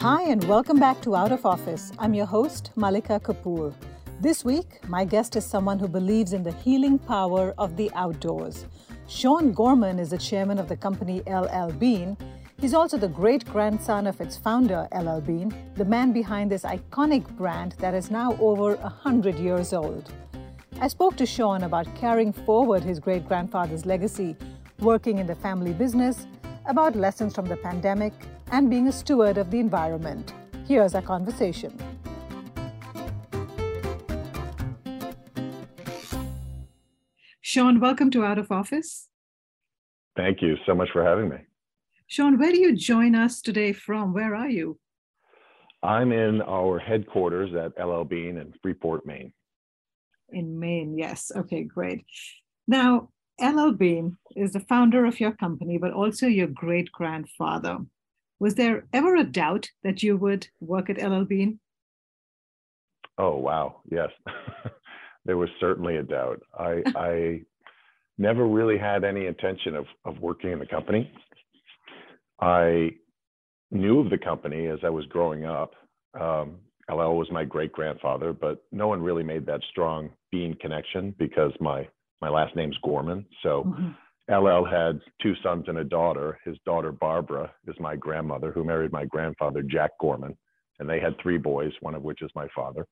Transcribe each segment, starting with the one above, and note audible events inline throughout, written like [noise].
Hi, and welcome back to Out of Office. I'm your host, Malika Kapoor. This week, my guest is someone who believes in the healing power of the outdoors. Shawn Gorman is the chairman of the company LL Bean He's also the great grandson of its founder, LL Bean, the man behind this iconic brand that is now over 100 years old. I spoke to Shawn about carrying forward his great grandfather's legacy, working in the family business, about lessons from the pandemic, and being a steward of the environment. Here's our conversation. Shawn, welcome to Out of Office. Thank you so much for having me. Shawn, where do you join us today from? Where are you? I'm in our headquarters at LL Bean in Freeport, Maine. In Maine, yes. Okay, great. Now, LL Bean is the founder of your company, but also your great grandfather. Was there ever a doubt that you would work at LL Bean? Oh, wow. Yes. [laughs] there was certainly a doubt. I, [laughs] I never really had any intention of, of working in the company. I knew of the company as I was growing up. Um, LL was my great grandfather, but no one really made that strong Bean connection because my my last name's Gorman. So mm-hmm. LL had two sons and a daughter. His daughter Barbara is my grandmother, who married my grandfather Jack Gorman, and they had three boys, one of which is my father.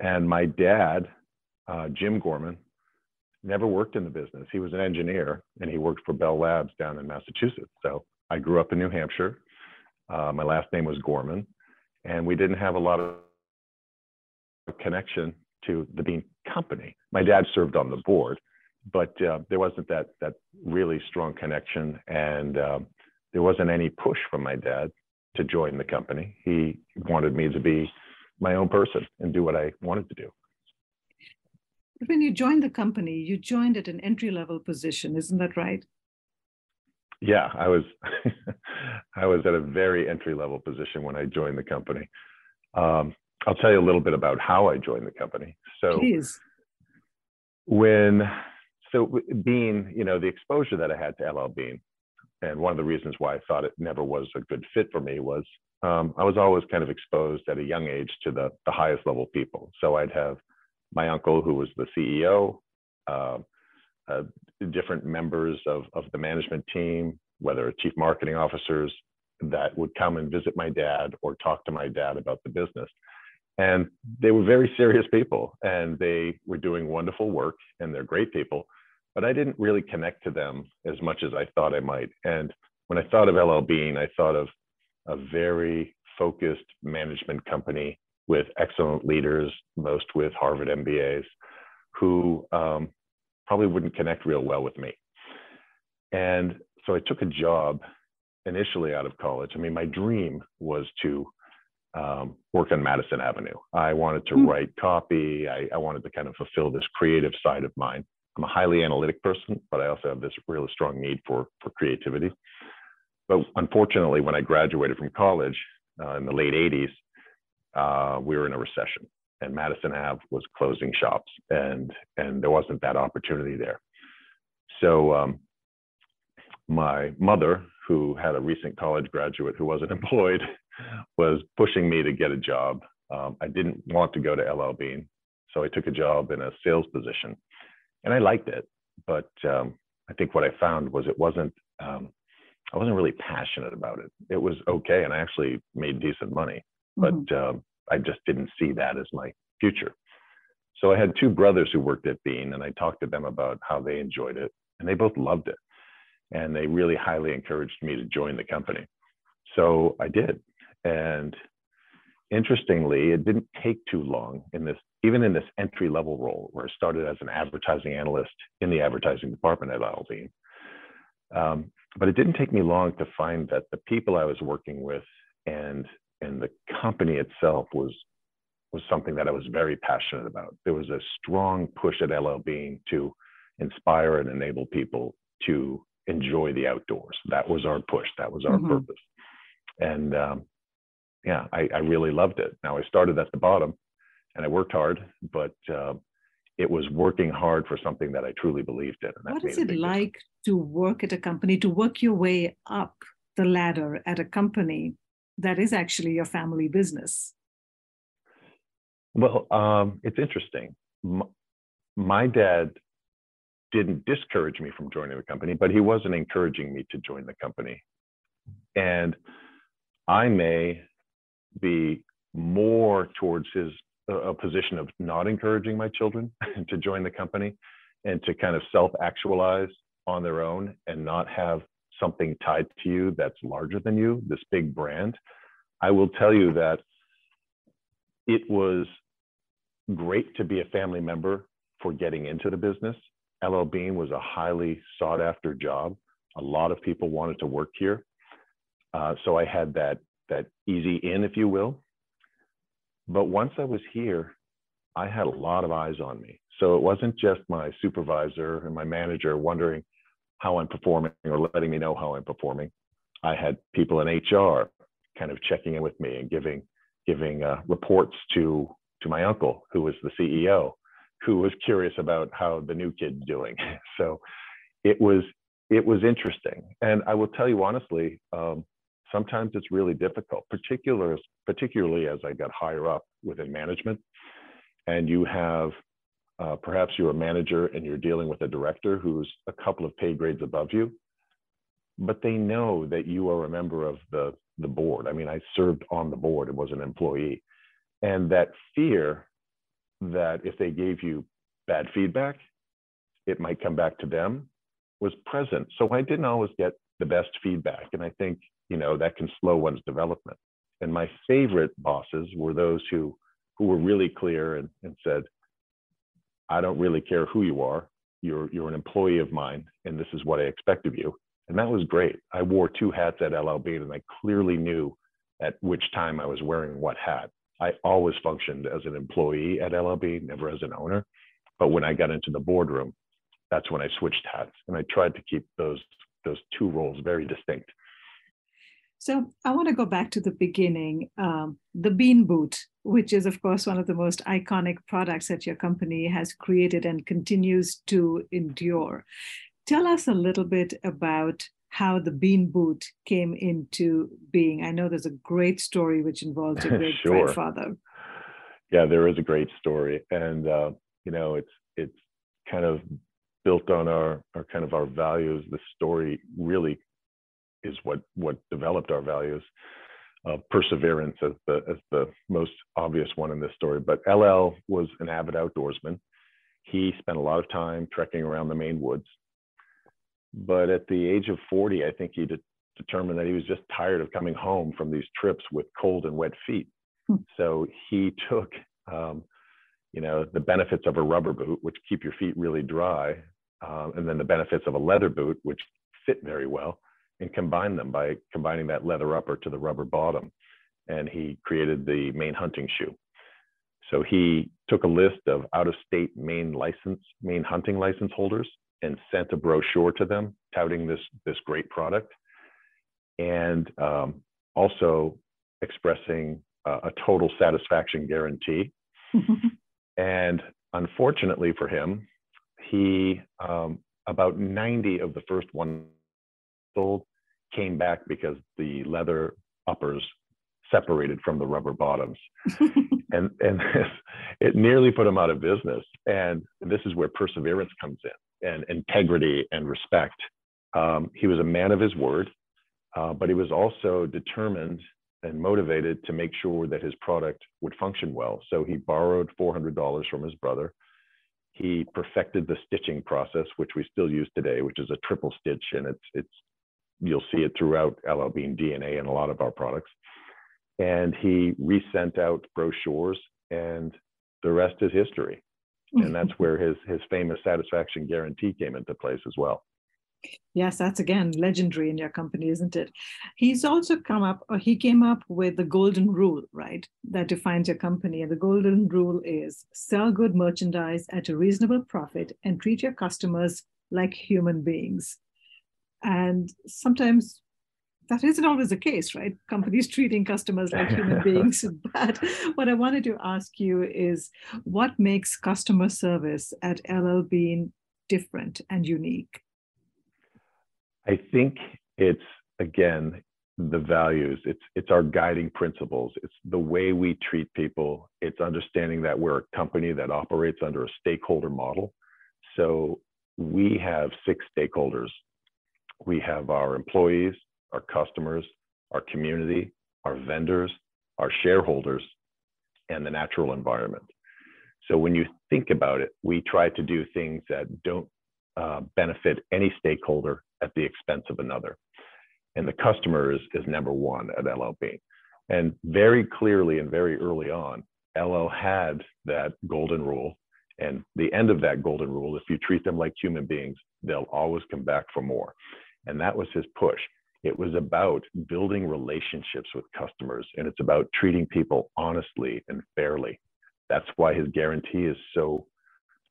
And my dad, uh, Jim Gorman, never worked in the business. He was an engineer, and he worked for Bell Labs down in Massachusetts. So I grew up in New Hampshire. Uh, my last name was Gorman, and we didn't have a lot of connection to the Bean Company. My dad served on the board, but uh, there wasn't that that really strong connection, and uh, there wasn't any push from my dad to join the company. He wanted me to be my own person and do what I wanted to do. When you joined the company, you joined at an entry level position, isn't that right? yeah, I was [laughs] I was at a very entry level position when I joined the company. Um, I'll tell you a little bit about how I joined the company. So Please. when so being you know the exposure that I had to LL Bean, and one of the reasons why I thought it never was a good fit for me was um, I was always kind of exposed at a young age to the the highest level people. So I'd have my uncle who was the CEO. Uh, uh, different members of, of the management team, whether chief marketing officers, that would come and visit my dad or talk to my dad about the business. And they were very serious people and they were doing wonderful work and they're great people. But I didn't really connect to them as much as I thought I might. And when I thought of LL Bean, I thought of a very focused management company with excellent leaders, most with Harvard MBAs, who um, probably wouldn't connect real well with me. And so I took a job initially out of college. I mean, my dream was to um, work on Madison Avenue. I wanted to mm. write copy. I, I, wanted to kind of fulfill this creative side of mine. I'm a highly analytic person, but I also have this really strong need for, for creativity. But unfortunately, when I graduated from college uh, in the late 80s, uh, we were in a recession and Madison Ave was closing shops, and and there wasn't that opportunity there. So um, my mother, who had a recent college graduate who wasn't [laughs] employed, was pushing me to get a job. Um, I didn't want to go to LL Bean, so I took a job in a sales position, and I liked it. But um, I think what I found was it wasn't. Um, I wasn't really passionate about it. It was okay, and I actually made decent money, but mm-hmm. Um, I just didn't see that as my future. So I had two brothers who worked at Bean, and I talked to them about how they enjoyed it, and they both loved it. And they really highly encouraged me to join the company. So I did. And interestingly, it didn't take too long in this, even in this entry level role, where I started as an advertising analyst in the advertising department at Bean. Um, but it didn't take me long to find that the people I was working with and and the company itself was was something that I was very passionate about. There was a strong push at LL Bean to inspire and enable people to enjoy the outdoors. That was our push. That was our mm-hmm. purpose. And um, yeah, I, I, really loved it. Now I started at the bottom, and I worked hard, but uh, it was working hard for something that I truly believed in. what is it like difference. to work at a company, to work your way up the ladder at a company that is actually your family business? Well, um, it's interesting. My, my dad didn't discourage me from joining the company, but he wasn't encouraging me to join the company. And I may be more towards his a position of not encouraging my children [laughs] to join the company and to kind of self-actualize on their own and not have something tied to you that's larger than you, this big brand. I will tell you that it was great to be a family member for getting into the business. LL Bean was a highly sought after job. A lot of people wanted to work here. Uh, so I had that, that easy in, if you will. But once I was here, I had a lot of eyes on me. So it wasn't just my supervisor and my manager wondering how I'm performing or letting me know how I'm performing. I had people in HR kind of checking in with me and giving giving uh, reports to to my uncle, who was the CEO, who was curious about how the new kid's doing. [laughs] So it was it was interesting, and I will tell you honestly, um, sometimes it's really difficult, particularly particularly as I got higher up within management, and you have uh, perhaps you're a manager and you're dealing with a director who's a couple of pay grades above you, but they know that you are a member of the the board. I mean, I served on the board and was an employee, and that fear that if they gave you bad feedback, it might come back to them was present. So I didn't always get the best feedback. And I think, you know, that can slow one's development. And my favorite bosses were those who who were really clear and, and said, I don't really care who you are. You're you're an employee of mine, and this is what I expect of you. And that was great. I wore two hats at LL Bean, and I clearly knew at which time I was wearing what hat. I always functioned as an employee at LL Bean, never as an owner. But when I got into the boardroom, that's when I switched hats, and I tried to keep those those two roles very distinct. So I want to go back to the beginning, um, the Bean Boot, which is of course one of the most iconic products that your company has created and continues to endure. Tell us a little bit about how the bean boot came into being. I know there's a great story which involves your [laughs] great sure. grandfather. Yeah, there is a great story, and uh, you know, it's it's kind of built on our our kind of our values. The story really is what what developed our values. Uh, perseverance as the as the most obvious one in this story. But LL was an avid outdoorsman. He spent a lot of time trekking around the Maine woods but at the age of 40, I think he de- determined that he was just tired of coming home from these trips with cold and wet feet. Hmm. So he took, um, you know, the benefits of a rubber boot, which keep your feet really dry, um, and then the benefits of a leather boot, which fit very well, and combined them by combining that leather upper to the rubber bottom. And he created the Maine hunting shoe. So he took a list of out-of-state Maine license, Maine hunting license holders, and sent a brochure to them touting this this great product and um, also expressing uh, a total satisfaction guarantee [laughs] and unfortunately for him he um, about 90 of the first one sold came back because the leather uppers separated from the rubber bottoms [laughs] and and it nearly put him out of business and this is where perseverance comes in and integrity and respect. Um, he was a man of his word, uh, but he was also determined and motivated to make sure that his product would function well. So he borrowed $400 from his brother. He perfected the stitching process, which we still use today, which is a triple stitch, and it's it's you'll see it throughout LL Bean DNA and a lot of our products. And he resent out brochures, and the rest is history and that's where his his famous satisfaction guarantee came into place as well. Yes, that's again legendary in your company, isn't it? He's also come up, or he came up with the golden rule, right? That defines your company. And the golden rule is sell good merchandise at a reasonable profit and treat your customers like human beings. And sometimes that isn't always the case, right? Companies [laughs] treating customers like human [laughs] beings. But what I wanted to ask you is what makes customer service at LL Bean different and unique? I think it's again the values. It's it's our guiding principles. It's the way we treat people. It's understanding that we're a company that operates under a stakeholder model. So we have six stakeholders. We have our employees, our customers, our community, our vendors, our shareholders, and the natural environment. So when you think about it, we try to do things that don't uh, benefit any stakeholder at the expense of another. And the customer is, is number one at LL Bean. And very clearly and very early on, LL had that golden rule. And the end of that golden rule, if you treat them like human beings, they'll always come back for more. And that was his push. It was about building relationships with customers, and it's about treating people honestly and fairly. That's why his guarantee is so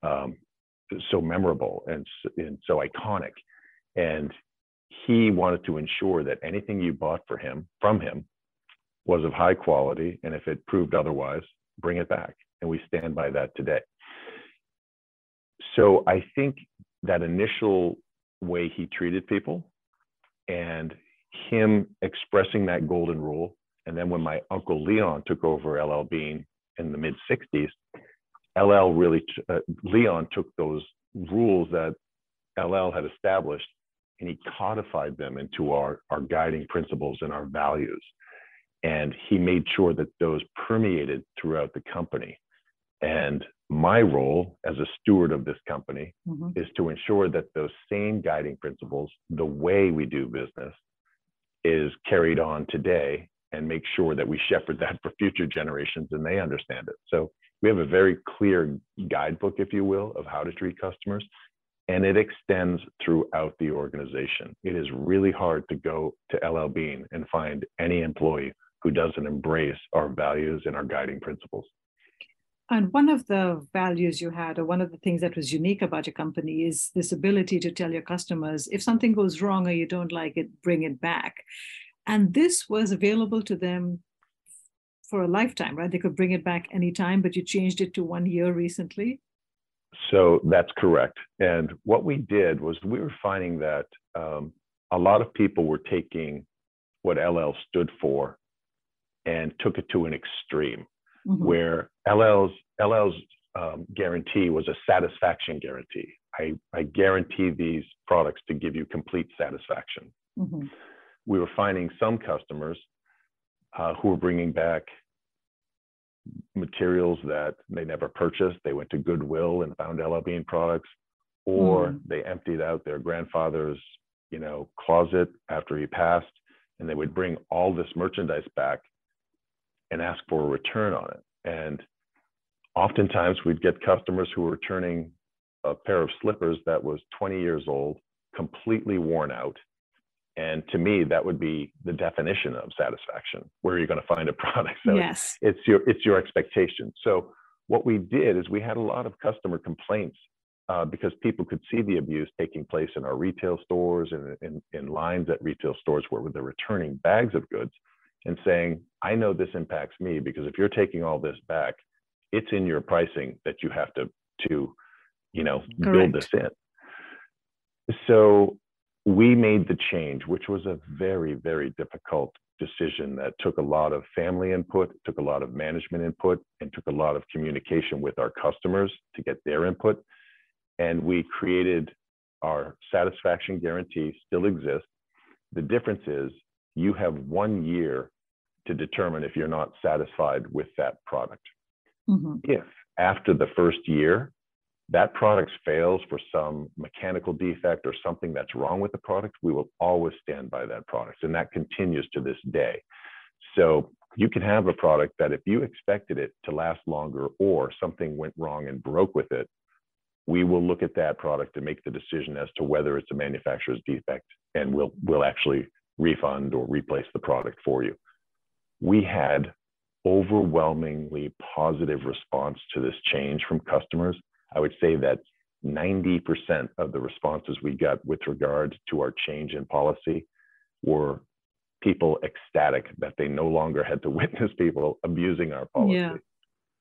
um, so memorable and, and so iconic. And he wanted to ensure that anything you bought for him from him was of high quality, and if it proved otherwise, bring it back. And we stand by that today. So I think that initial way he treated people and him expressing that golden rule. And then when my uncle Leon took over LL Bean in the mid 60s, LL really, uh, Leon took those rules that LL had established and he codified them into our, our guiding principles and our values. And he made sure that those permeated throughout the company. And my role as a steward of this company mm-hmm. is to ensure that those same guiding principles, the way we do business, is carried on today and make sure that we shepherd that for future generations and they understand it. So we have a very clear guidebook, if you will, of how to treat customers, and it extends throughout the organization. It is really hard to go to LL Bean and find any employee who doesn't embrace our values and our guiding principles. And one of the values you had, or one of the things that was unique about your company, is this ability to tell your customers if something goes wrong or you don't like it, bring it back. And this was available to them for a lifetime, right? They could bring it back anytime, but you changed it to one year recently. So that's correct. And what we did was we were finding that um, a lot of people were taking what LL stood for and took it to an extreme mm-hmm. where LL's LL's um, guarantee was a satisfaction guarantee. I, I guarantee these products to give you complete satisfaction. Mm-hmm. We were finding some customers uh, who were bringing back materials that they never purchased. They went to Goodwill and found LL Bean products, or mm. they emptied out their grandfather's, you know, closet after he passed, and they would bring all this merchandise back and ask for a return on it. And oftentimes we'd get customers who were returning a pair of slippers that was 20 years old, completely worn out. And to me, that would be the definition of satisfaction. Where are you going to find a product? So yes. it's your it's your expectation. So what we did is we had a lot of customer complaints uh, because people could see the abuse taking place in our retail stores and in, in lines at retail stores where they're returning bags of goods and saying, I know this impacts me because if you're taking all this back, it's in your pricing that you have to to you know Correct. build this in. So we made the change, which was a very, very difficult decision that took a lot of family input, took a lot of management input, and took a lot of communication with our customers to get their input. And we created our satisfaction guarantee, still exists. The difference is you have one year to determine if you're not satisfied with that product. Mm-hmm. If after the first year, that product fails for some mechanical defect or something that's wrong with the product, we will always stand by that product. And that continues to this day. So you can have a product that if you expected it to last longer or something went wrong and broke with it, we will look at that product and make the decision as to whether it's a manufacturer's defect and we'll we'll actually refund or replace the product for you. We had overwhelmingly positive response to this change from customers. I would say that 90% of the responses we got with regard to our change in policy were people ecstatic that they no longer had to [laughs] witness people abusing our policy. Yeah.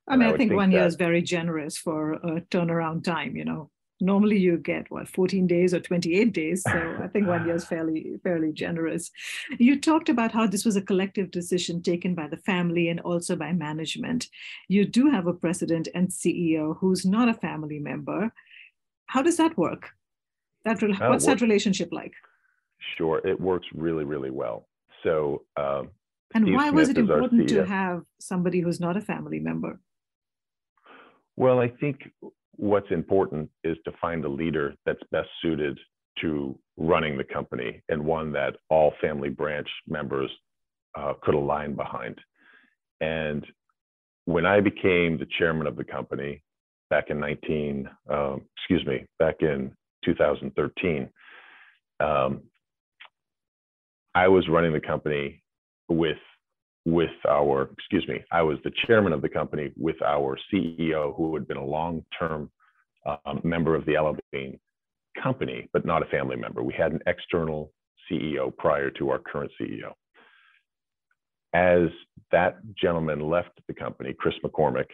I mean, I, I think, think, one that, year is very generous for a turnaround time. You know, normally you get what 14 days or 28 days. So [laughs] I think one year is fairly fairly generous. You talked about how this was a collective decision taken by the family and also by management. You do have a president and CEO who's not a family member. How does that work? That what's that relationship like? Sure, it works really really well. So. Um, and Steve why Smith was it important to have somebody who's not a family member? Well, I think what's important is to find a leader that's best suited to running the company and one that all family branch members uh, could align behind. And when I became the chairman of the company back in 19, um, excuse me, back in 2013, um, I was running the company with with our, excuse me, I was the chairman of the company with our CEO, who had been a long-term um, member of the Bean company, but not a family member. We had an external CEO prior to our current CEO. As that gentleman left the company, Chris McCormick,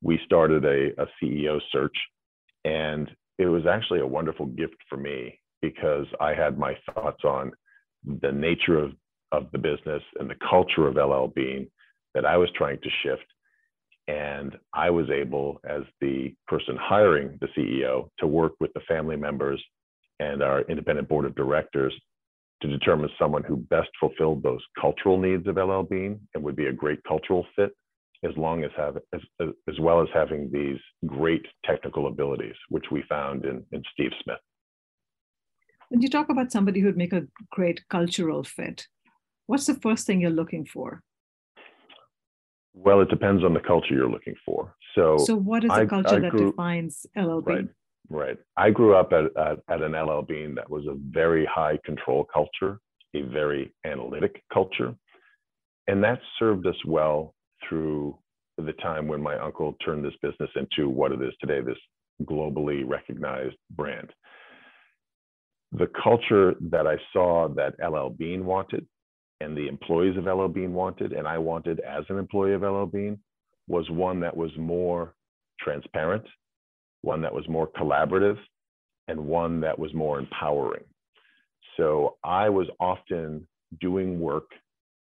we started a, a CEO search, and it was actually a wonderful gift for me because I had my thoughts on the nature of of the business and the culture of LL Bean that I was trying to shift. And I was able, as the person hiring the CEO, to work with the family members and our independent board of directors to determine someone who best fulfilled those cultural needs of LL Bean and would be a great cultural fit, as long as have as, as well as having these great technical abilities, which we found in, in Steve Smith. When you talk about somebody who'd make a great cultural fit, what's the first thing you're looking for? Well, it depends on the culture you're looking for. So, so what is the I, culture I that defines LL Bean? Right, right. I grew up at, at, at an LL Bean that was a very high control culture, a very analytic culture. And that served us well through the time when my uncle turned this business into what it is today, this globally recognized brand. The culture that I saw that LL Bean wanted and the employees of LL Bean wanted, and I wanted as an employee of LL Bean, was one that was more transparent, one that was more collaborative, and one that was more empowering. So I was often doing work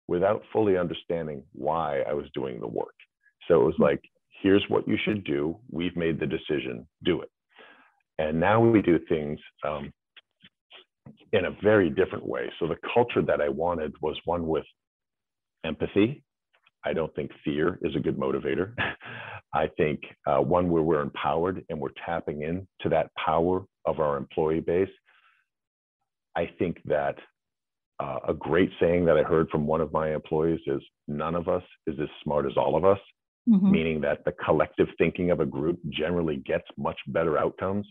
without fully understanding why I was doing the work. So it was hmm. like, here's what you should do. We've made the decision, do it. And now we do things um, in a very different way. So the culture that I wanted was one with empathy. I don't think fear is a good motivator. [laughs] I think uh, one where we're empowered and we're tapping into that power of our employee base. I think that uh, a great saying that I heard from one of my employees is none of us is as smart as all of us, mm-hmm. meaning that the collective thinking of a group generally gets much better outcomes.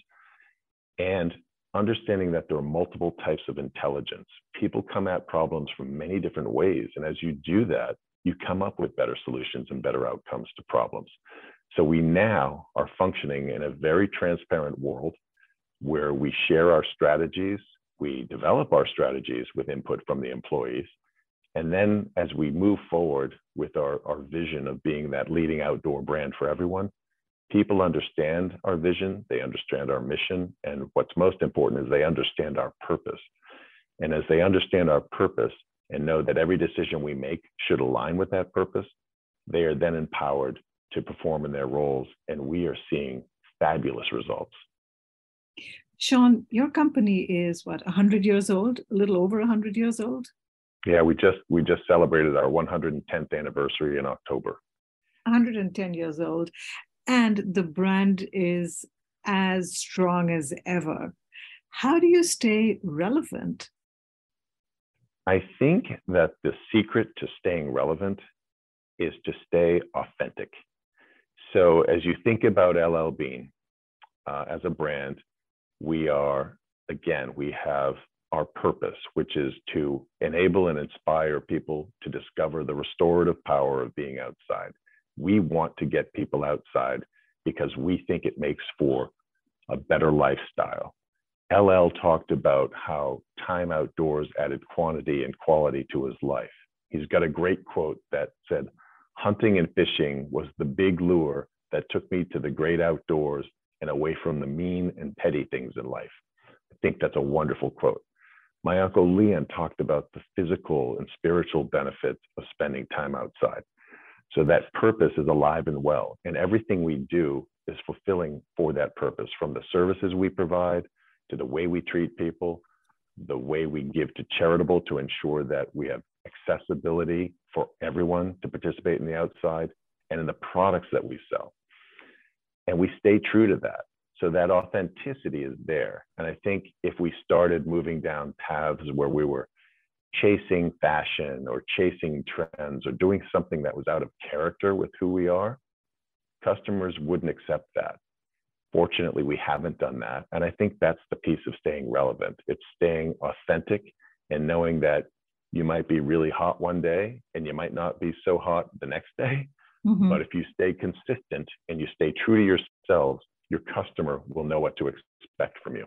And understanding that there are multiple types of intelligence. People come at problems from many different ways. And as you do that, you come up with better solutions and better outcomes to problems. So we now are functioning in a very transparent world where we share our strategies, we develop our strategies with input from the employees. And then as we move forward with our, our vision of being that leading outdoor brand for everyone, people understand our vision, they understand our mission, and what's most important is they understand our purpose. And as they understand our purpose and know that every decision we make should align with that purpose, they are then empowered to perform in their roles, and we are seeing fabulous results. Shawn, your company is what 100 years old, a little over 100 years old. Yeah, we just we just celebrated our 110th anniversary in October. 110 years old and the brand is as strong as ever. How do you stay relevant? I think that the secret to staying relevant is to stay authentic. So, as you think about LL Bean, uh, as a brand, we are, again, we have our purpose, which is to enable and inspire people to discover the restorative power of being outside. We want to get people outside because we think it makes for a better lifestyle. LL talked about how time outdoors added quantity and quality to his life. He's got a great quote that said, Hunting and fishing was the big lure that took me to the great outdoors and away from the mean and petty things in life. I think that's a wonderful quote. My uncle Leon talked about the physical and spiritual benefits of spending time outside. So that purpose is alive and well, and everything we do is fulfilling for that purpose from the services we provide to the way we treat people, the way we give to charitable to ensure that we have accessibility for everyone to participate in the outside, and in the products that we sell. And we stay true to that. So that authenticity is there. And I think if we started moving down paths where we were chasing fashion or chasing trends or doing something that was out of character with who we are, customers wouldn't accept that. Fortunately, we haven't done that. And I think that's the piece of staying relevant. It's staying authentic and knowing that you might be really hot one day and you might not be so hot the next day. Mm-hmm. But if you stay consistent and you stay true to yourselves, your customer will know what to expect from you.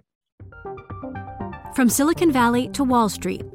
From Silicon Valley to Wall Street,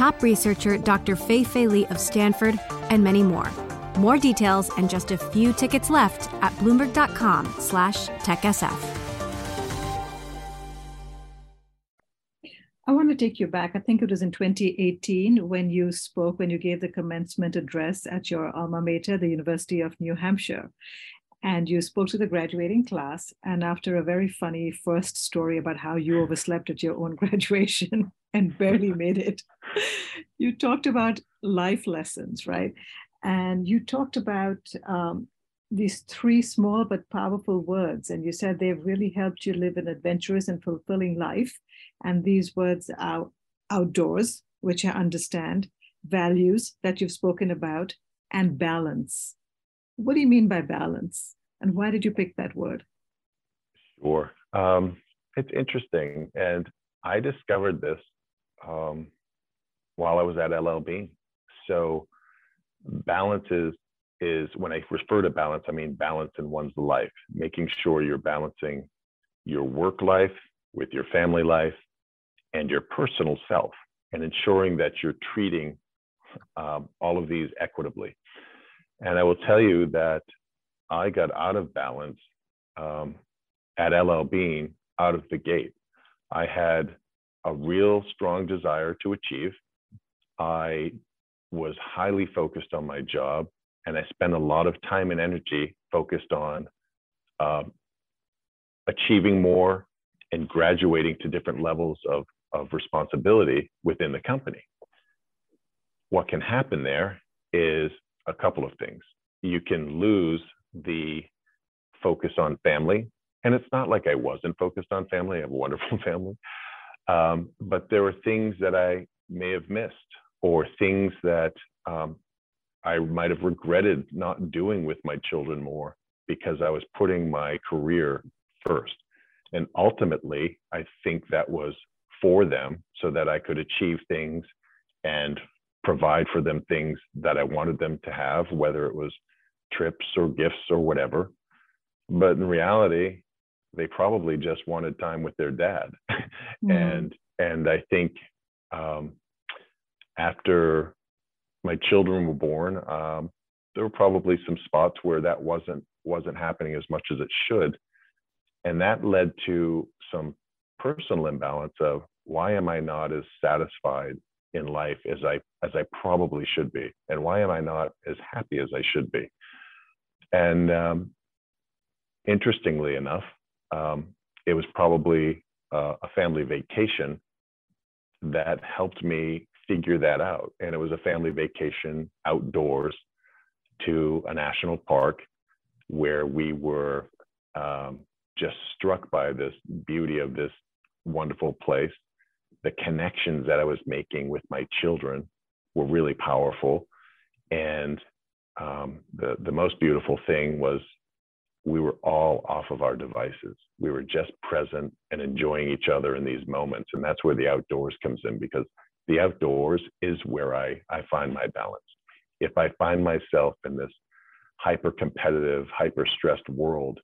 top researcher Dr. Fei Fei Li of Stanford, and many more. More details and just a few tickets left at bloomberg.com slash techsf. I want to take you back. I think it was in 2018 when you spoke, when you gave the commencement address at your alma mater, the University of New Hampshire. And you spoke to the graduating class. And after a very funny first story about how you overslept at your own [laughs] graduation and barely made it, you talked about life lessons, right? And you talked about um, these three small but powerful words. And you said they've really helped you live an adventurous and fulfilling life. And these words are outdoors, which I understand, values that you've spoken about, and balance. What do you mean by balance? And why did you pick that word? Sure. Um, it's interesting. And I discovered this um, while I was at LLB. So balance is is when I refer to balance, I mean balance in one's life, making sure you're balancing your work life with your family life and your personal self, and ensuring that you're treating um, all of these equitably. And I will tell you that I got out of balance um, at LL Bean out of the gate. I had a real strong desire to achieve. I was highly focused on my job, and I spent a lot of time and energy focused on uh, achieving more and graduating to different levels of, of responsibility within the company. What can happen there is a couple of things. You can lose the focus on family. And it's not like I wasn't focused on family, I have a wonderful [laughs] family. Um, but there were things that I may have missed or things that um, I might have regretted not doing with my children more because I was putting my career first. And ultimately, I think that was for them so that I could achieve things and provide for them things that I wanted them to have, whether it was trips or gifts or whatever. But in reality, they probably just wanted time with their dad. [laughs] Mm-hmm. and and I think um, after my children were born, um, there were probably some spots where that wasn't wasn't happening as much as it should, and that led to some personal imbalance of why am I not as satisfied in life as I as I probably should be, and why am I not as happy as I should be? And um, interestingly enough, um, it was probably uh, a family vacation that helped me figure that out. And it was a family vacation outdoors to a national park where we were um, just struck by this beauty of this wonderful place. The connections that I was making with my children were really powerful. And um, the, the most beautiful thing was we were all off of our devices. We were just present and enjoying each other in these moments. And that's where the outdoors comes in because the outdoors is where I, I find my balance. If I find myself in this hyper competitive, hyper stressed world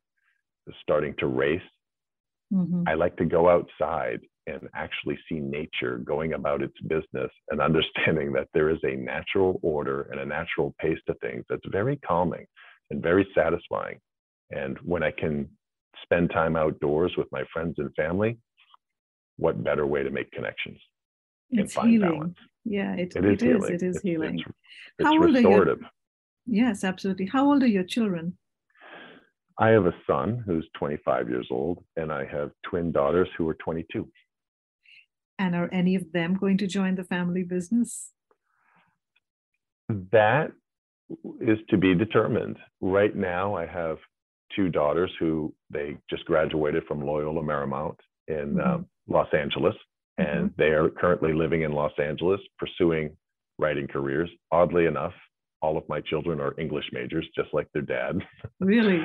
starting to race, mm-hmm. I like to go outside and actually see nature going about its business and understanding that there is a natural order and a natural pace to things that's very calming and very satisfying. And when I can spend time outdoors with my friends and family, what better way to make connections it's healing. Balance. Yeah, it, it, is, it is. It is it's, healing. It's, it's How restorative. Old yes, absolutely. How old are your children? I have a son who's 25 years old, and I have twin daughters who are 22. And are any of them going to join the family business? That is to be determined. Right now, I have two daughters who they just graduated from Loyola Marymount in mm-hmm. um, Los Angeles, and mm-hmm. they are currently living in Los Angeles pursuing writing careers. Oddly enough, all of my children are English majors, just like their dad. [laughs] Really?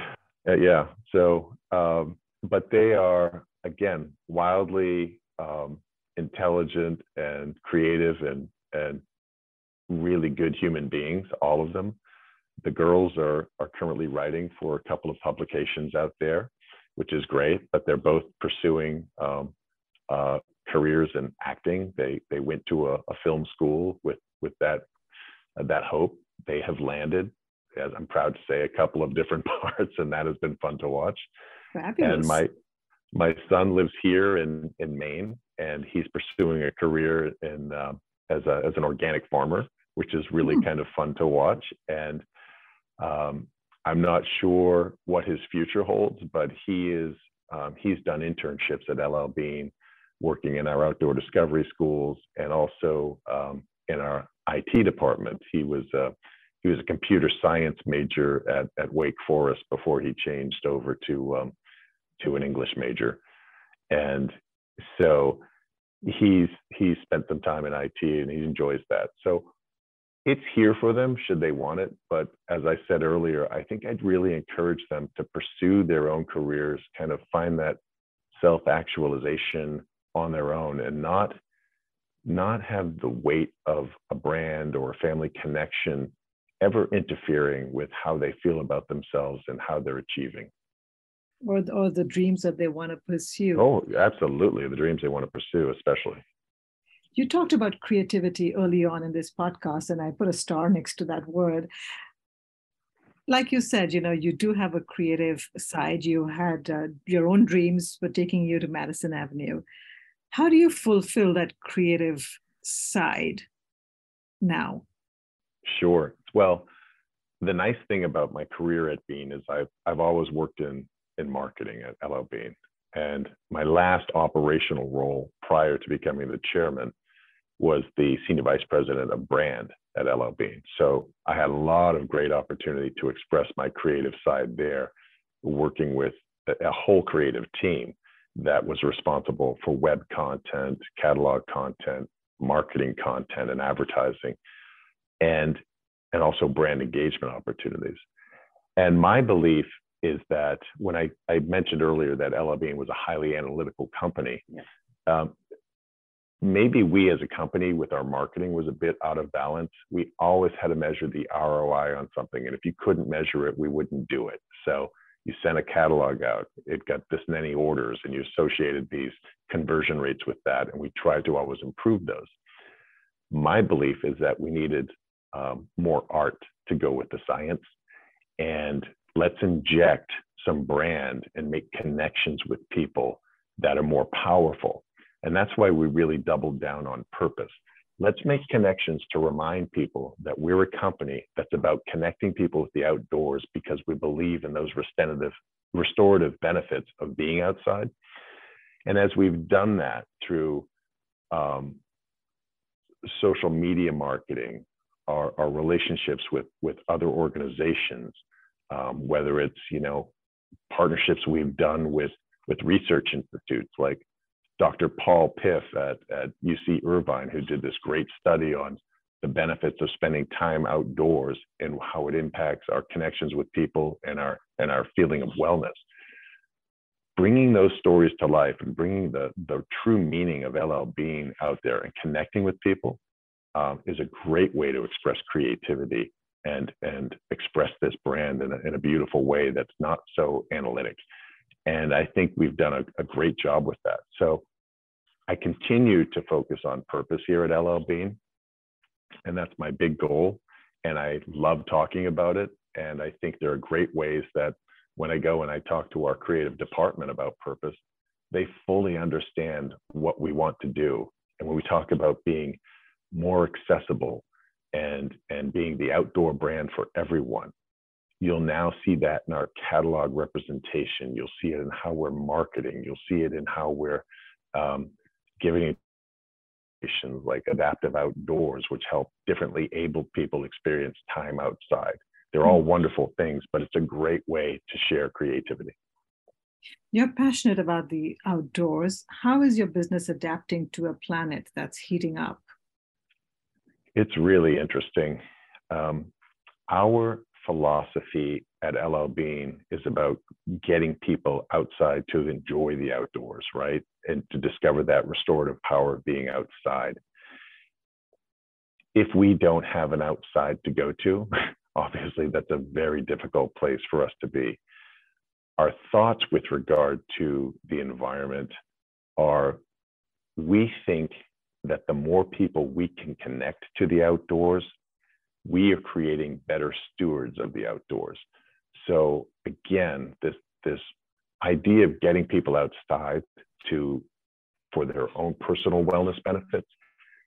uh, yeah. So, um, but they are again wildly um, intelligent and creative and and really good human beings, all of them. The girls are are currently writing for a couple of publications out there, which is great. But they're both pursuing um, uh, careers in acting. They they went to a, a film school with with that uh, that hope. They have landed, as I'm proud to say, a couple of different [laughs] parts, and that has been fun to watch. Fabulous. And my my son lives here in in Maine, and he's pursuing a career in uh, as a as an organic farmer, which is really mm. kind of fun to watch. And um, I'm not sure what his future holds, but he is um, he's done internships at LL Bean, working in our outdoor discovery schools, and also um, in our IT department. He was uh, he was a computer science major at, at Wake Forest before he changed over to um, to an English major, and so he's he's spent some time in IT and he enjoys that. So it's here for them should they want it. But as I said earlier, I think I'd really encourage them to pursue their own careers, kind of find that self actualization on their own and not not have the weight of a brand or a family connection ever interfering with how they feel about themselves and how they're achieving or the, or the dreams that they want to pursue. Oh absolutely the dreams they want to pursue especially. You talked about creativity early on in this podcast and i put a star next to that word. Like you said you know you do have a creative side. You had uh, your own dreams were taking you to madison avenue. How do you fulfill that creative side now? Sure. Well the nice thing about my career at bean is i've, I've always worked in in marketing at LL Bean. And my last operational role prior to becoming the chairman was the senior vice president of brand at LL Bean. So I had a lot of great opportunity to express my creative side there, working with a whole creative team that was responsible for web content, catalog content, marketing content, and advertising, and and also brand engagement opportunities. And my belief is that when I, I mentioned earlier that LL Bean was a highly analytical company, yeah. um, maybe we as a company with our marketing was a bit out of balance. We always had to measure the ROI on something. And if you couldn't measure it, we wouldn't do it. So you sent a catalog out, it got this many orders, and you associated these conversion rates with that. And we tried to always improve those. My belief is that we needed um, more art to go with the science. And let's inject some brand and make connections with people that are more powerful. And that's why we really doubled down on purpose. Let's make connections to remind people that we're a company that's about connecting people with the outdoors because we believe in those restorative, restorative benefits of being outside. And as we've done that through um, social media marketing, our, our relationships with, with other organizations, um, whether it's, you know, partnerships we've done with, with research institutes like Dr. Paul Piff at, at UC Irvine, who did this great study on the benefits of spending time outdoors and how it impacts our connections with people and our and our feeling of wellness bringing those stories to life and bringing the the true meaning of LL Bean out there and connecting with people um, is a great way to express creativity and and express this brand in a, in a beautiful way that's not so analytic and i think we've done a, a great job with that so i continue to focus on purpose here at LL Bean and that's my big goal. And I love talking about it. And I think there are great ways that when I go and I talk to our creative department about purpose, they fully understand what we want to do. And when we talk about being more accessible and, and being the outdoor brand for everyone, you'll now see that in our catalog representation. You'll see it in how we're marketing. You'll see it in how we're um, giving like adaptive outdoors, which help differently abled people experience time outside. They're all hmm. wonderful things, but it's a great way to share creativity. You're passionate about the outdoors. How is your business adapting to a planet that's heating up? It's really interesting. Um, our philosophy at LL Bean is about getting people outside to enjoy the outdoors, right? And to discover that restorative power of being outside. If we don't have an outside to go to, [laughs] obviously that's a very difficult place for us to be. Our thoughts with regard to the environment are we think that the more people we can connect to the outdoors, we are creating better stewards of the outdoors. So again, this this idea of getting people outside to for their own personal wellness benefits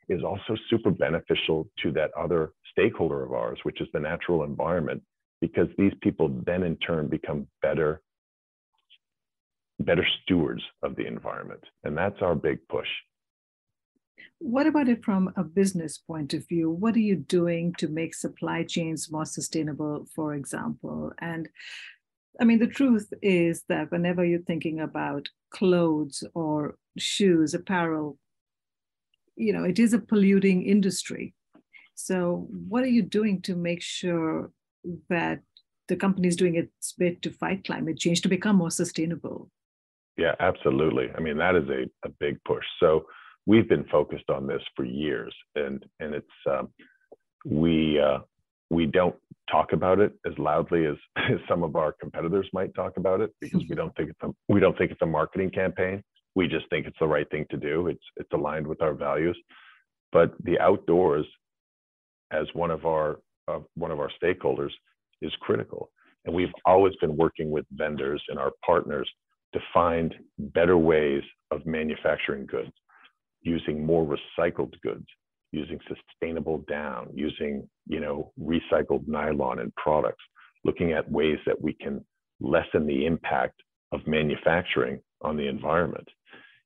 is also super beneficial to that other stakeholder of ours, which is the natural environment, because these people then in turn become better better stewards of the environment. And that's our big push. What about it from a business point of view? What are you doing to make supply chains more sustainable, for example? And I mean, the truth is that whenever you're thinking about clothes or shoes, apparel, you know, it is a polluting industry. So, what are you doing to make sure that the company is doing its bit to fight climate change to become more sustainable? Yeah, absolutely. I mean, that is a, a big push. So, we've been focused on this for years, and and it's um, we uh, we don't talk about it as loudly as, [laughs] as some of our competitors might talk about it because we don't think it's a we don't think it's a marketing campaign. We just think it's the right thing to do. It's it's aligned with our values. But the outdoors, as one of our uh, one of our stakeholders, is critical. And we've always been working with vendors and our partners to find better ways of manufacturing goods using more recycled goods, using sustainable down, using you know recycled nylon in products, looking at ways that we can lessen the impact of manufacturing on the environment.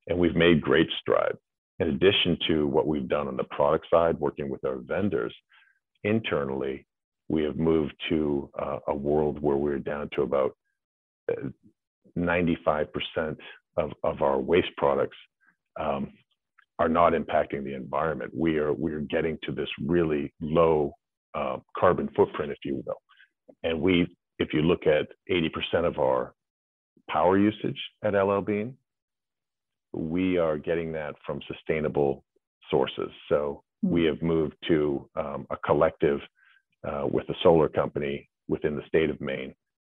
And we've made great strides. In addition to what we've done on the product side, working with our vendors, internally, we have moved to uh, a world where we're down to about 95% uh, of, of our waste products um, are not impacting the environment. We are we are getting to this really low uh, carbon footprint, if you will. And we, if you look at 80% of our power usage at LL Bean, we are getting that from sustainable sources. So mm-hmm. we have moved to um, a collective uh, with a solar company within the state of Maine,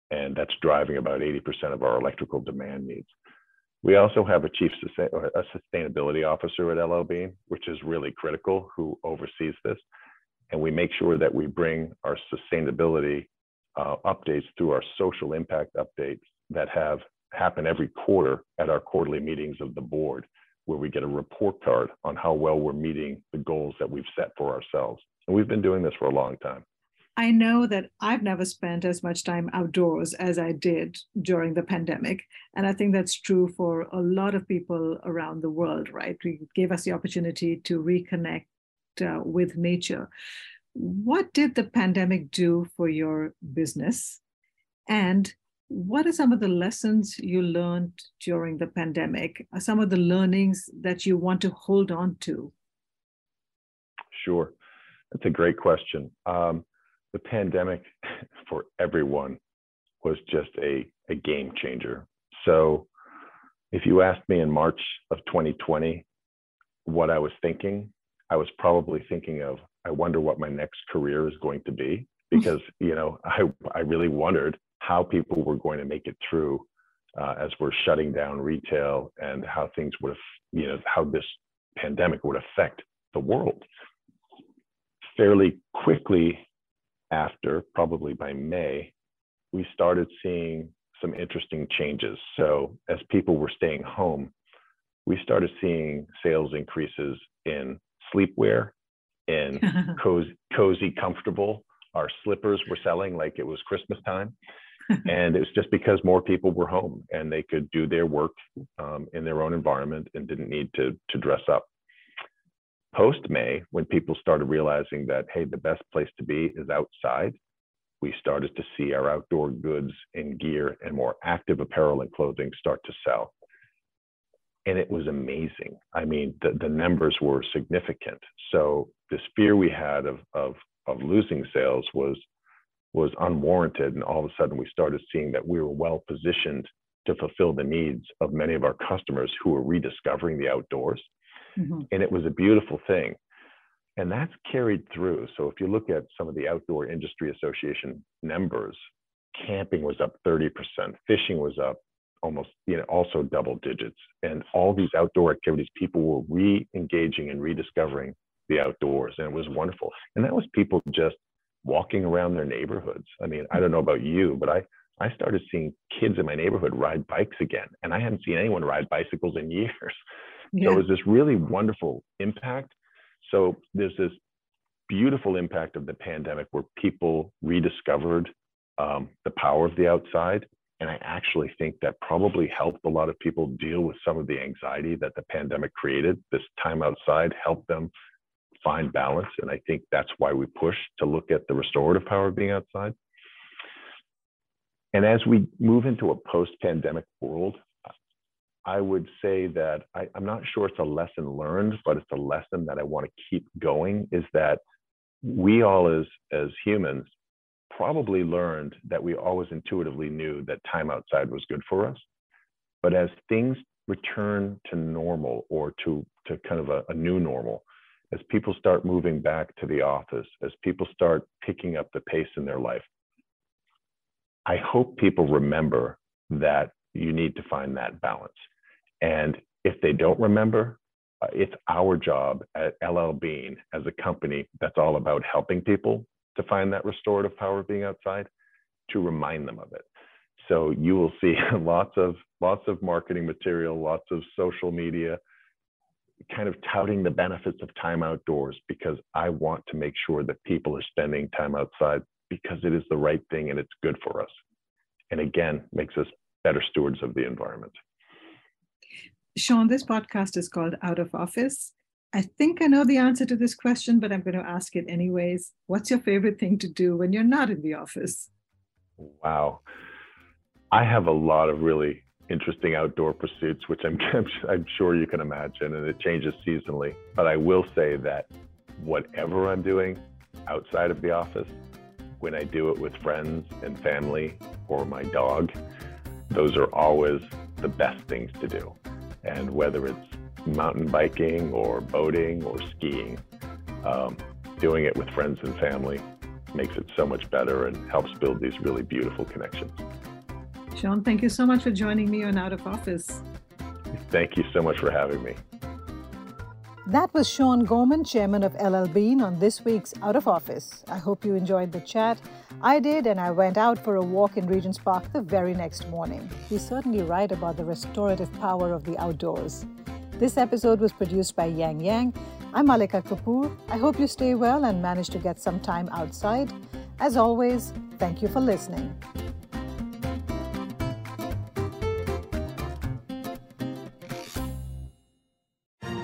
and that's driving about 80% of our electrical demand needs. We also have a chief a sustainability officer at LL Bean, which is really critical, who oversees this. And we make sure that we bring our sustainability uh, updates through our social impact updates that have happen every quarter at our quarterly meetings of the board, where we get a report card on how well we're meeting the goals that we've set for ourselves. And we've been doing this for a long time. I know that I've never spent as much time outdoors as I did during the pandemic. And I think that's true for a lot of people around the world, right? It gave us the opportunity to reconnect uh, with nature. What did the pandemic do for your business? And what are some of the lessons you learned during the pandemic? Are Some of the learnings that you want to hold on to? Sure. That's a great question. Um, the pandemic [laughs] for everyone was just a, a game changer. So, if you asked me in March of 2020 what I was thinking, I was probably thinking of, I wonder what my next career is going to be [laughs] because, you know, I, I really wondered how people were going to make it through uh, as we're shutting down retail and how things would have, you know, how this pandemic would affect the world. Fairly quickly after, probably by May, we started seeing some interesting changes. So as people were staying home, we started seeing sales increases in sleepwear, in [laughs] cozy, cozy, comfortable. Our slippers were selling like it was Christmas time. [laughs] and it was just because more people were home and they could do their work um, in their own environment and didn't need to, to dress up post May, when people started realizing that, hey, the best place to be is outside, we started to see our outdoor goods and gear and more active apparel and clothing start to sell. And it was amazing. I mean, the, the numbers were significant. So this fear we had of, of, of losing sales was, was unwarranted. And all of a sudden, we started seeing that we were well positioned to fulfill the needs of many of our customers who were rediscovering the outdoors Mm-hmm. And it was a beautiful thing. And that's carried through. So if you look at some of the Outdoor Industry Association numbers, camping was up 30%, fishing was up almost, you know, also double digits. And all these outdoor activities, people were re engaging and rediscovering the outdoors. And it was wonderful. And that was people just walking around their neighborhoods. I mean, I don't know about you, but I, I started seeing kids in my neighborhood ride bikes again. And I hadn't seen anyone ride bicycles in years. [laughs] Yeah. So it was this really wonderful impact. So there's this beautiful impact of the pandemic where people rediscovered um, the power of the outside. And I actually think that probably helped a lot of people deal with some of the anxiety that the pandemic created. This time outside helped them find balance. And I think that's why we push to look at the restorative power of being outside. And as we move into a post pandemic world, I would say that I, am not sure it's a lesson learned, but it's a lesson that I want to keep going is that we all as as humans probably learned that we always intuitively knew that time outside was good for us. But as things return to normal or to, to kind of a, a new normal, as people start moving back to the office, as people start picking up the pace in their life, I hope people remember that you need to find that balance. And if they don't remember, uh, it's our job at LL Bean as a company that's all about helping people to find that restorative power of being outside to remind them of it. So you will see [laughs] lots of lots of marketing material, lots of social media kind of touting the benefits of time outdoors because I want to make sure that people are spending time outside because it is the right thing and it's good for us. And again, makes us better stewards of the environment. Shawn, this podcast is called Out of Office. I think I know the answer to this question, but I'm going to ask it anyways. What's your favorite thing to do when you're not in the office? Wow. I have a lot of really interesting outdoor pursuits, which I'm, [laughs] I'm sure you can imagine, and it changes seasonally. But I will say that whatever I'm doing outside of the office, when I do it with friends and family or my dog, those are always the best things to do. And whether it's mountain biking or boating or skiing, um, doing it with friends and family makes it so much better and helps build these really beautiful connections. Shawn, thank you so much for joining me on Out of Office. Thank you so much for having me. That was Shawn Gorman, chairman of LL Bean, on this week's Out of Office. I hope you enjoyed the chat. I did, and I went out for a walk in Regent's Park the very next morning. He's certainly right about the restorative power of the outdoors. This episode was produced by Yang Yang. I'm Malika Kapoor. I hope you stay well and manage to get some time outside. As always, thank you for listening.